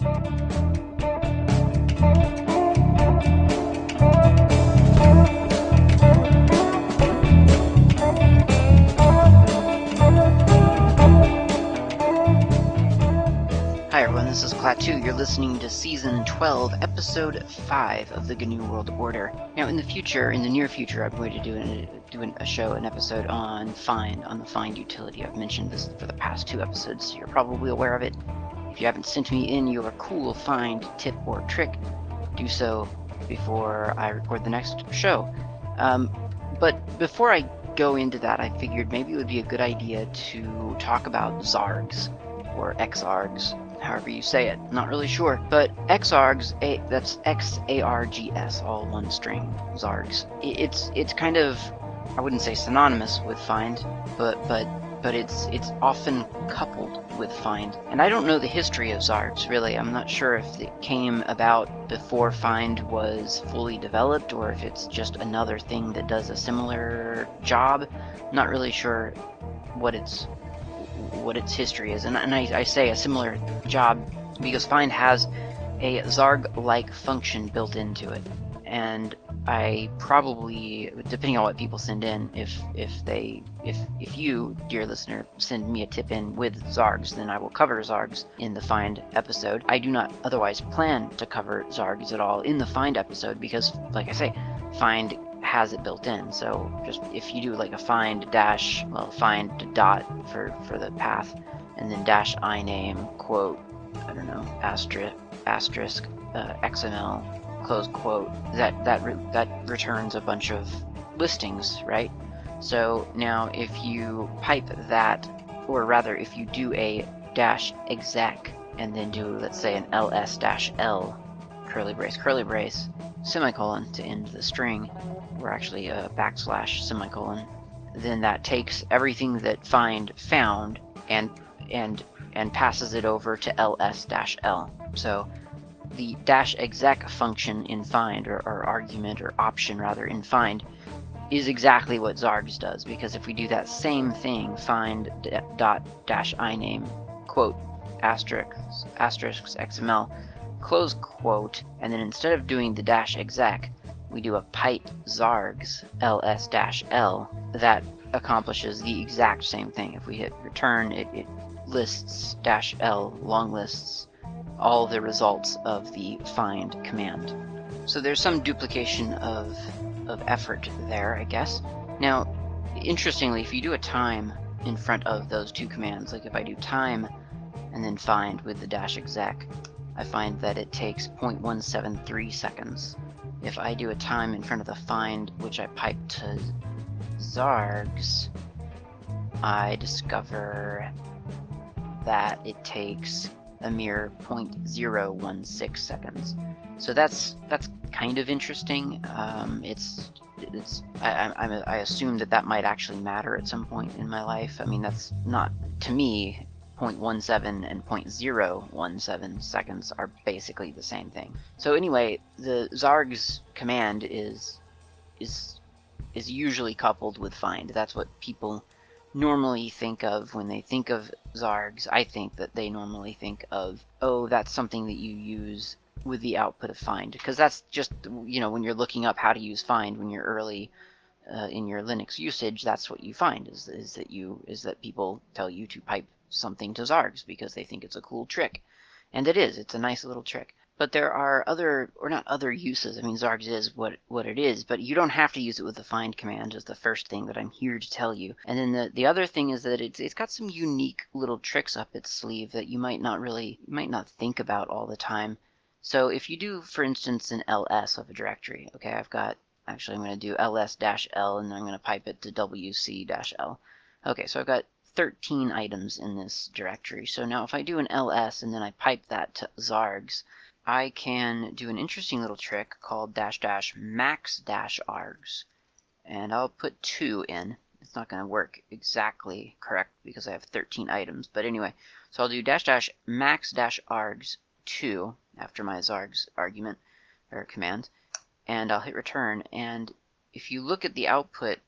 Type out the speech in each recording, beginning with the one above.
Hi everyone, this is Klaatu. You're listening to Season 12, Episode 5 of the GNU World Order. Now, in the future, in the near future, I'm going to do, an, do an, a show, an episode on Find, on the Find utility. I've mentioned this for the past two episodes, so you're probably aware of it. If you haven't sent me in your cool Find tip or trick, do so before I record the next show. Um, but before I go into that, I figured maybe it would be a good idea to talk about Zargs, or Xargs, however you say it. Not really sure. But Xargs, a, that's X-A-R-G-S, all one string, Zargs. It's it's kind of I wouldn't say synonymous with find, but but but it's it's often coupled with find. And I don't know the history of Zargs really. I'm not sure if it came about before find was fully developed or if it's just another thing that does a similar job. not really sure what its what its history is. And, and I, I say a similar job because find has a Zarg-like function built into it. And I probably, depending on what people send in, if if they if if you, dear listener, send me a tip in with Zargs, then I will cover Zargs in the find episode. I do not otherwise plan to cover Zargs at all in the find episode because, like I say, find has it built in. So just if you do like a find dash, well, find dot for for the path, and then dash i name quote, I don't know, asterisk asterisk uh, XML close quote. That that re- that returns a bunch of listings, right? So now if you pipe that, or rather if you do a dash exec and then do let's say an ls dash l curly brace curly brace semicolon to end the string or actually a backslash semicolon, then that takes everything that find found and and and passes it over to ls dash l. So the dash exec function in find or, or argument or option rather in find is exactly what Zargs does because if we do that same thing, find dot dash iname quote asterisk asterisk XML close quote, and then instead of doing the dash exec, we do a pipe zargs ls dash l that accomplishes the exact same thing. If we hit return, it, it lists dash l long lists all the results of the find command. So there's some duplication of of effort there, I guess. Now, interestingly, if you do a time in front of those two commands, like if I do time and then find with the dash exec, I find that it takes 0.173 seconds. If I do a time in front of the find, which I pipe to Zargs, I discover that it takes a mere 0.016 seconds. So that's that's kind of interesting. Um, it's it's I, I, I assume that that might actually matter at some point in my life. I mean, that's not to me 0.17 and 0.017 seconds are basically the same thing. So anyway, the Zarg's command is is is usually coupled with find. That's what people normally think of when they think of Zargs. I think that they normally think of, oh, that's something that you use with the output of find because that's just you know when you're looking up how to use find when you're early uh, in your Linux usage, that's what you find is is that you is that people tell you to pipe something to Zargs because they think it's a cool trick. And it is, it's a nice little trick. But there are other, or not other uses. I mean, Zargs is what, what it is, but you don't have to use it with the find command is the first thing that I'm here to tell you. And then the, the other thing is that it's, it's got some unique little tricks up its sleeve that you might not really, might not think about all the time. So if you do, for instance, an ls of a directory, okay, I've got, actually I'm going to do ls-l and then I'm going to pipe it to wc-l. Okay, so I've got 13 items in this directory. So now if I do an ls and then I pipe that to zargs, I can do an interesting little trick called dash dash max dash args. And I'll put 2 in. It's not going to work exactly correct because I have 13 items. But anyway, so I'll do dash dash max dash args 2 after my zargs argument or command. And I'll hit return. And if you look at the output,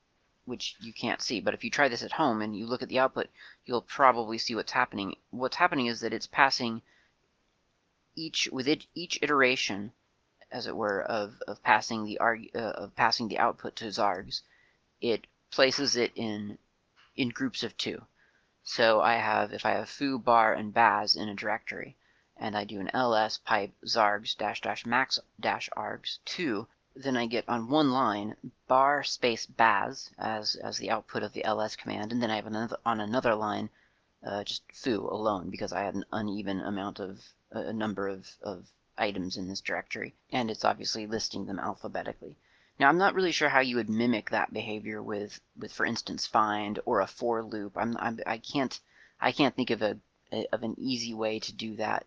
which you can't see, but if you try this at home and you look at the output, you'll probably see what's happening. What's happening is that it's passing each with it, each iteration, as it were, of, of passing the arg, uh, of passing the output to zargs, it places it in in groups of two. So I have if I have foo, bar, and baz in a directory, and I do an ls pipe zargs dash dash max dash args 2, then I get on one line bar space baz as, as the output of the ls command, and then I have another on another line uh, just foo alone because I had an uneven amount of a number of, of items in this directory, and it's obviously listing them alphabetically. Now I'm not really sure how you would mimic that behavior with, with for instance, find or a for loop. I'm, I'm I can't I can't think of a of an easy way to do that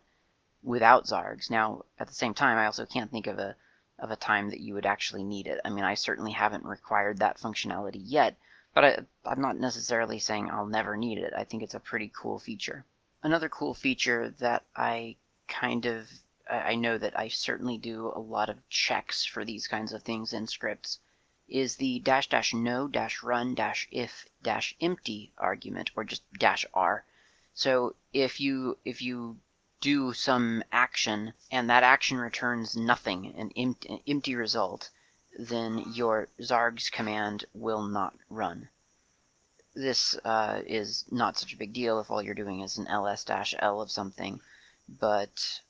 without Zargs. Now at the same time, I also can't think of a of a time that you would actually need it. I mean, I certainly haven't required that functionality yet, but I, I'm not necessarily saying I'll never need it. I think it's a pretty cool feature. Another cool feature that I kind of, I know that I certainly do a lot of checks for these kinds of things in scripts, is the dash dash no dash run dash if dash empty argument, or just dash r. So if you if you do some action and that action returns nothing, an empty, empty result, then your zargs command will not run. This uh, is not such a big deal if all you're doing is an ls dash l of something, but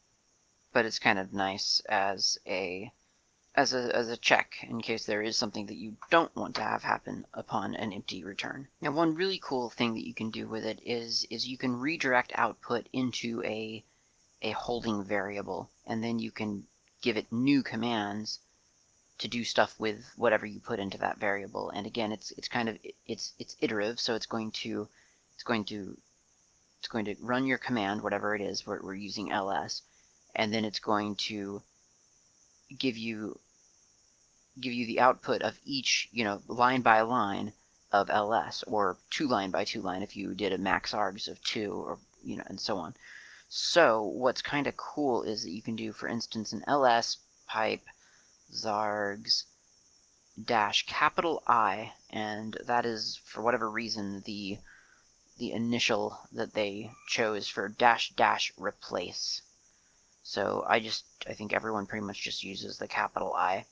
but it's kind of nice as a as a, as a check in case there is something that you don't want to have happen upon an empty return. Now one really cool thing that you can do with it is is you can redirect output into a a holding variable, and then you can give it new commands to do stuff with whatever you put into that variable. And again, it's it's kind of it's it's iterative, so it's going to it's going to it's going to run your command, whatever it is. We're, we're using ls, and then it's going to give you give you the output of each, you know, line by line of ls, or two line by two line if you did a max args of two, or you know, and so on. So what's kind of cool is that you can do, for instance, an ls pipe zargs dash capital I, and that is, for whatever reason, the the initial that they chose for dash dash replace. So I just, I think everyone pretty much just uses the capital I.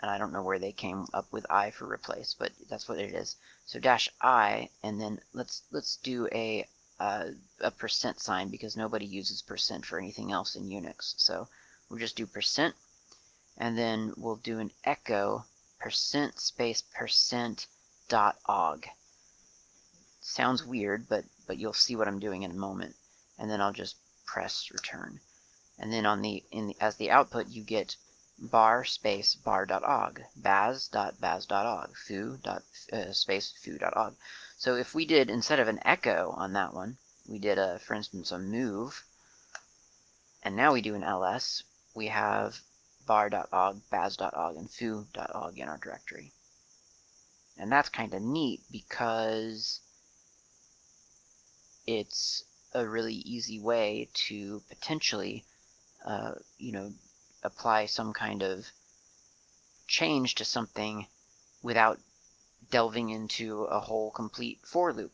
And I don't know where they came up with I for replace, but that's what it is. So dash I, and then let's let's do a uh, a percent sign because nobody uses percent for anything else in Unix. So we'll just do percent, and then we'll do an echo percent space percent dot og. Sounds weird, but but you'll see what I'm doing in a moment. And then I'll just press return. And then on the in the, as the output, you get bar space bar dot og, baz dot baz dot og, foo dot uh, space foo dot og. So if we did, instead of an echo on that one, we did, a, for instance, a move, and now we do an ls, we have bar.og, baz.og, and foo.og in our directory. And that's kind of neat because it's a really easy way to potentially, uh, you know, apply some kind of change to something without delving into a whole complete for loop.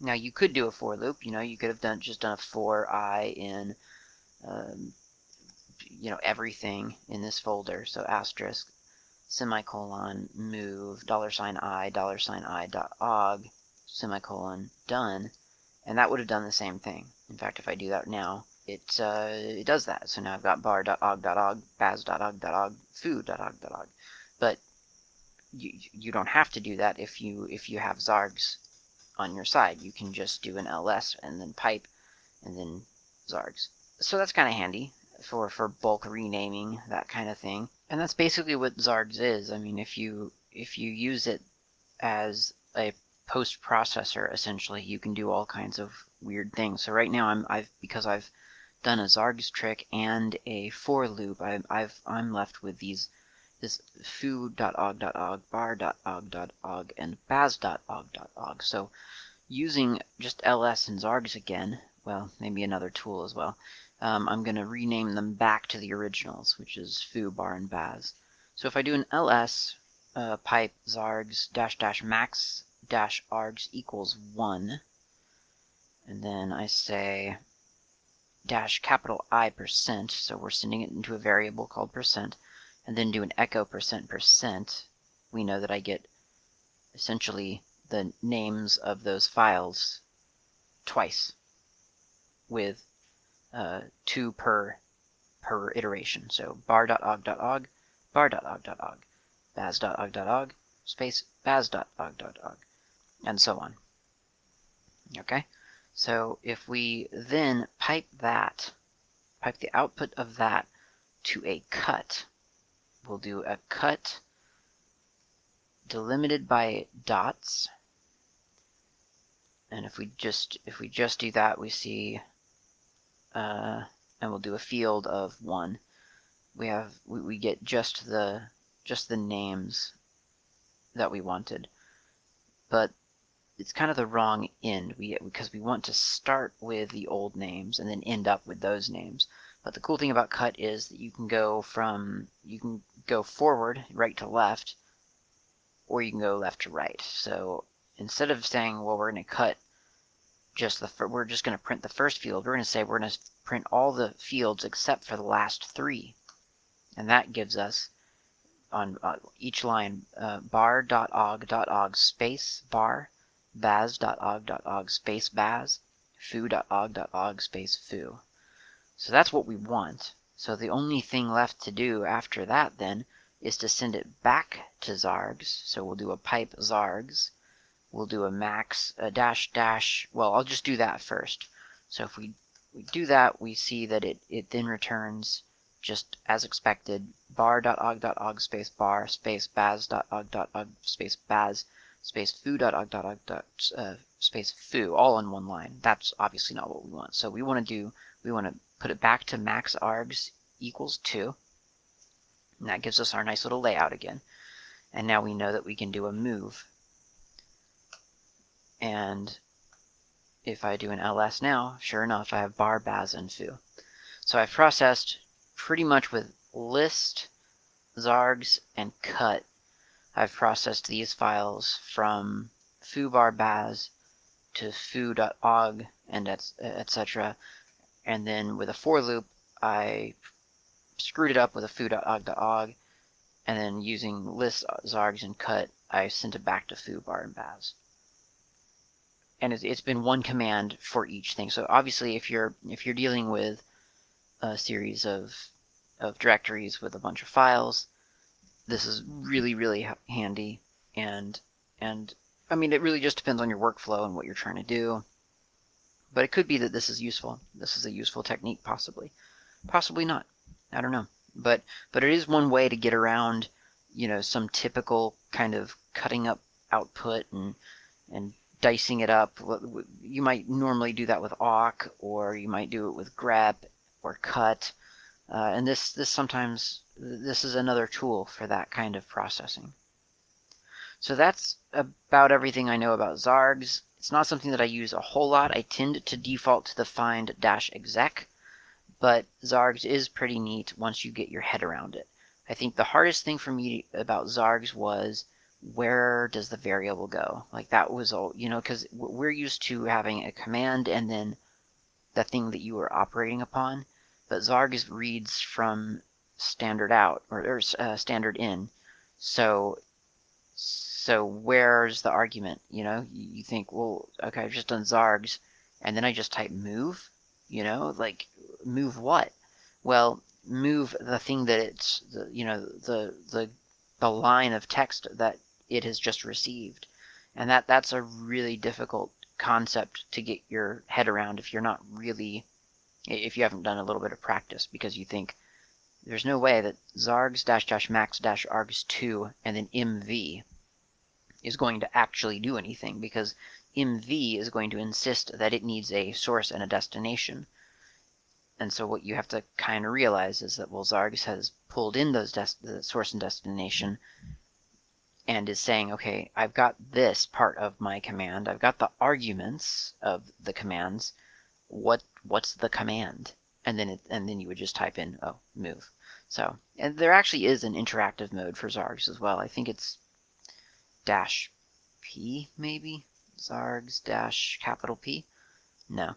Now you could do a for loop, you know, you could have done just done a for i in, um, you know, everything in this folder. So asterisk, semicolon, move, dollar sign i, dollar sign i dot og, semicolon, done. And that would have done the same thing. In fact, if I do that now, it, uh, it does that. So now I've got bar.og.og, baz.og.og, foo.og.og. But you, you don't have to do that if you if you have zargs on your side. You can just do an ls and then pipe and then zargs. So that's kind of handy for for bulk renaming that kind of thing. And that's basically what zargs is. I mean, if you if you use it as a post processor, essentially, you can do all kinds of weird things. So right now, I'm I've because I've done a zargs trick and a for loop. I, I've I'm left with these is foo.og.og, bar.og.og, and baz.og.og. So using just ls and zargs again, well, maybe another tool as well, um, I'm going to rename them back to the originals, which is foo, bar, and baz. So if I do an ls uh, pipe zargs dash dash max dash args equals 1, and then I say dash capital I percent, so we're sending it into a variable called percent, and then do an echo percent percent, we know that I get essentially the names of those files twice with uh, two per per iteration. So bar.og.og, bar.og.og, baz.og.og, space baz.og.og, and so on. Okay, so if we then pipe that, pipe the output of that to a cut, we'll do a cut delimited by dots. And if we just if we just do that, we see, uh, and we'll do a field of one. We have we, we get just the just the names that we wanted, but it's kind of the wrong end we because we want to start with the old names and then end up with those names. But the cool thing about cut is that you can go from you can go forward, right to left, or you can go left to right. So instead of saying, well, we're going to cut just the we're just going to print the first field, we're going to say we're going to print all the fields except for the last three, and that gives us on uh, each line uh, bar.og.og space bar baz.og.og space baz, foo.og.og space foo. So that's what we want. So the only thing left to do after that then is to send it back to zargs. So we'll do a pipe zargs. We'll do a max, a dash dash. Well, I'll just do that first. So if we, we do that, we see that it, it then returns just as expected bar.og.og space bar space baz.og.og space baz space foo.og.og uh, space foo, all in one line. That's obviously not what we want. So we want to do, we want to put it back to max args equals 2. And that gives us our nice little layout again. And now we know that we can do a move. And if I do an ls now, sure enough, I have bar, baz, and foo. So I've processed pretty much with list, zargs, and cut I've processed these files from foobarbaz to foo.og and etc. And then with a for loop, I screwed it up with a foo.og.og, and then using list zargs and cut, I sent it back to foo.barbaz. and it's been one command for each thing. So obviously, if you're if you're dealing with a series of of directories with a bunch of files, this is really, really handy. And, and I mean, it really just depends on your workflow and what you're trying to do. But it could be that this is useful. This is a useful technique, possibly. Possibly not. I don't know. But, but it is one way to get around, you know, some typical kind of cutting up output and, and dicing it up. You might normally do that with awk, or you might do it with grep or cut. Uh, and this, this sometimes, this is another tool for that kind of processing. So that's about everything I know about Zargs. It's not something that I use a whole lot. I tend to default to the find dash exec, but Zargs is pretty neat once you get your head around it. I think the hardest thing for me about Zargs was where does the variable go? Like that was all, you know, because we're used to having a command and then the thing that you are operating upon but Zargs reads from standard out or, or uh, standard in. So so where's the argument? You know, you think, well, okay, I've just done Zargs, and then I just type move. You know, like move what? Well, move the thing that it's the you know the the the line of text that it has just received, and that that's a really difficult concept to get your head around if you're not really if you haven't done a little bit of practice because you think there's no way that zargs dash dash max dash args 2 and then mv is going to actually do anything because mv is going to insist that it needs a source and a destination. And so what you have to kind of realize is that well zargs has pulled in those the source and destination and is saying, okay, I've got this part of my command. I've got the arguments of the commands what what's the command? And then it and then you would just type in oh move. So and there actually is an interactive mode for zargs as well. I think it's dash p maybe? Zargs dash capital p? No.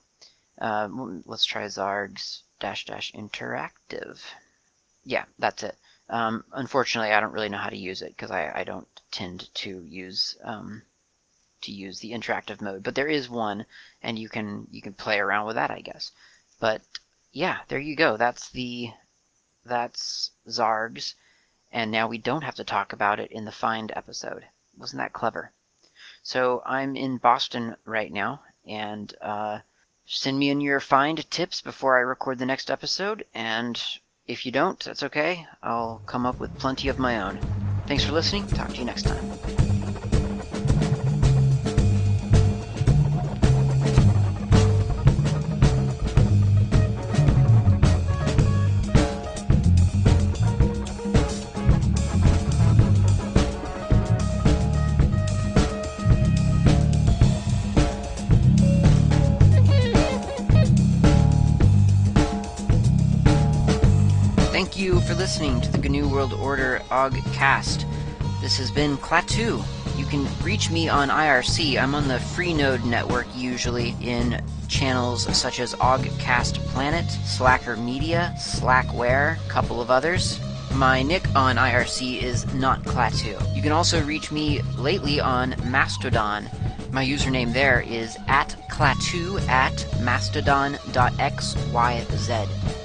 Uh, let's try Zargs dash dash interactive. Yeah, that's it. Um, unfortunately, I don't really know how to use it because I, I don't tend to use um, to use the interactive mode. But there is one, and you can you can play around with that, I guess. But yeah, there you go. That's the that's Zargs, and now we don't have to talk about it in the Find episode. Wasn't that clever? So I'm in Boston right now, and uh, send me in your Find tips before I record the next episode, and if you don't, that's okay. I'll come up with plenty of my own. Thanks for listening. Talk to you next time. For listening to the GNU World Order Ogcast. This has been Klaatu. You can reach me on IRC. I'm on the Freenode network usually in channels such as Ogcast Planet, Slacker Media, Slackware, a couple of others. My nick on IRC is not Klaatu. You can also reach me lately on Mastodon. My username there is at Klaatu at mastodon.xyz.